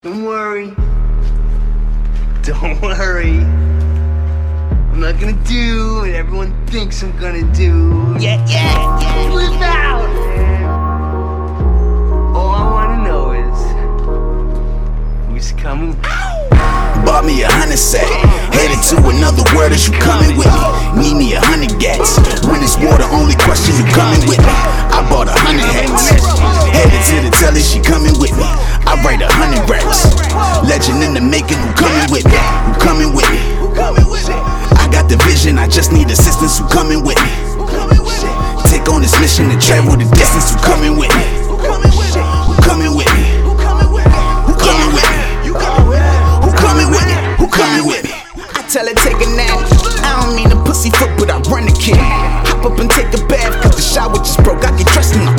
Don't worry. Don't worry. I'm not gonna do what everyone thinks I'm gonna do. Yeah, yeah, yeah. Live out! All I wanna know is who's coming. Bought me a hundred sack. Headed to another world, is you coming with me? Need me a hundred gats. When it's war, the only question you coming with me? Vision, I just need assistance. Who coming with me? Take on this mission and travel the distance. Who coming with me? Who coming with me? Who coming with me? Who coming with me? Who coming with me? Who coming with me? I tell her take a nap. I don't mean a pussy foot, but I run the kid. Hop up and take a bath, cause the shower just broke. I get dressed and I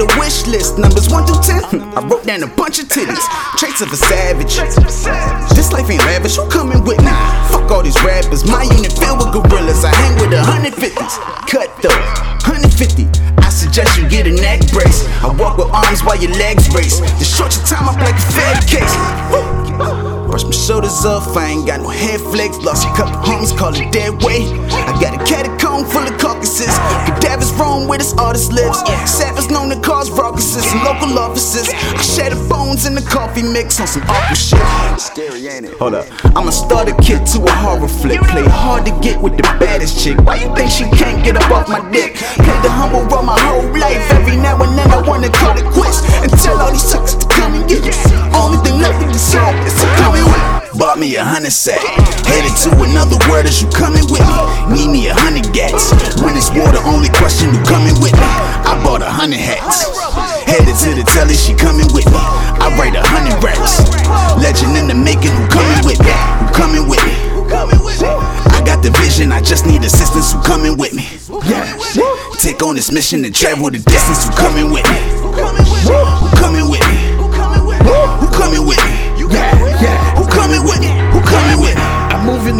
Made a wish list, numbers 1 through 10. I wrote down a bunch of titties, traits of a savage. This life ain't lavish, who coming with me? Fuck all these rappers, my unit filled with gorillas. I hang with the 150s, cut though, 150. I suggest you get a neck brace. I walk with arms while your legs race. The short shoulders off, I ain't got no head flakes. Lost a couple homies, call it dead weight. I got a catacomb full of carcasses. Cadavers roam where this artist lives. Savage known to cause raucuses and local offices. I share the bones in the coffee mix on some awkward shit. Scary, ain't it? Hold up. I'ma start a kid to a horror flick. Play hard to get with the baddest chick. Why you think she can't get up off my dick? Play the humble role my whole life. Every now and then I wanna call it quits. Me a. Headed to another world, is you coming with me? Need me a hundred gats. When it's war, the only question who coming with me? I bought a hundred hats. Headed to the telly, she coming with me. I write a hundred raps. Legend in the making, who coming with me? Who coming with me? I got the vision, I just need assistance. Who coming with me? Take on this mission and travel the distance. Who coming with me? Who coming with me? Who coming with me? Who coming with me?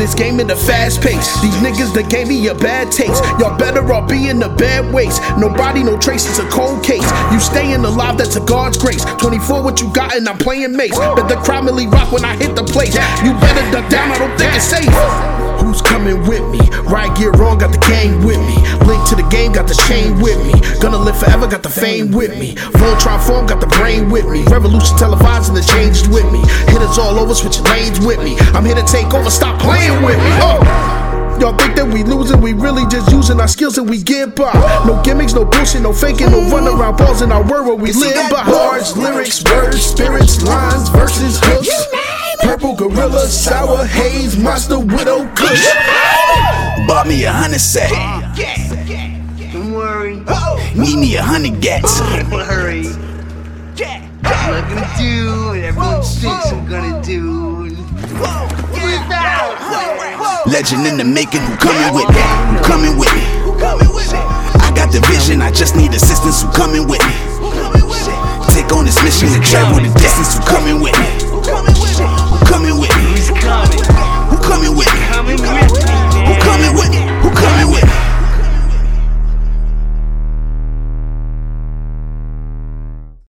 This game at a fast pace. These niggas that gave me a bad taste. Y'all better off in the bad ways. Nobody, no trace, it's a cold case. You staying alive, that's a God's grace. 24, what you got, and I'm playing mace. But the crowd really rock when I hit the place. You better duck down, I don't think it's safe. Who's coming with me? Right gear wrong, got the gang with me. Link to the game, got the chain with me. Gonna live forever, got the fame with me. Voltron form, got the brain with me. Revolution televised and the changes with me. Hitters all over, switching lanes with me. I'm here to take over, stop playing with me. Oh. Y'all think that we losing, we really just using our skills and we get by. No gimmicks, no bullshit, no faking, no run around balls in our word where we live by. Bars, lyrics, words, spirits, lines, verses, gorilla, sour haze, monster, widow, kush. Bought me a hundred sack. Uh, Don't worry. Oh. Need me a hundred gats. Don't worry. I'm not gonna do what everyone thinks I'm gonna do. Legend in the making, who coming with me?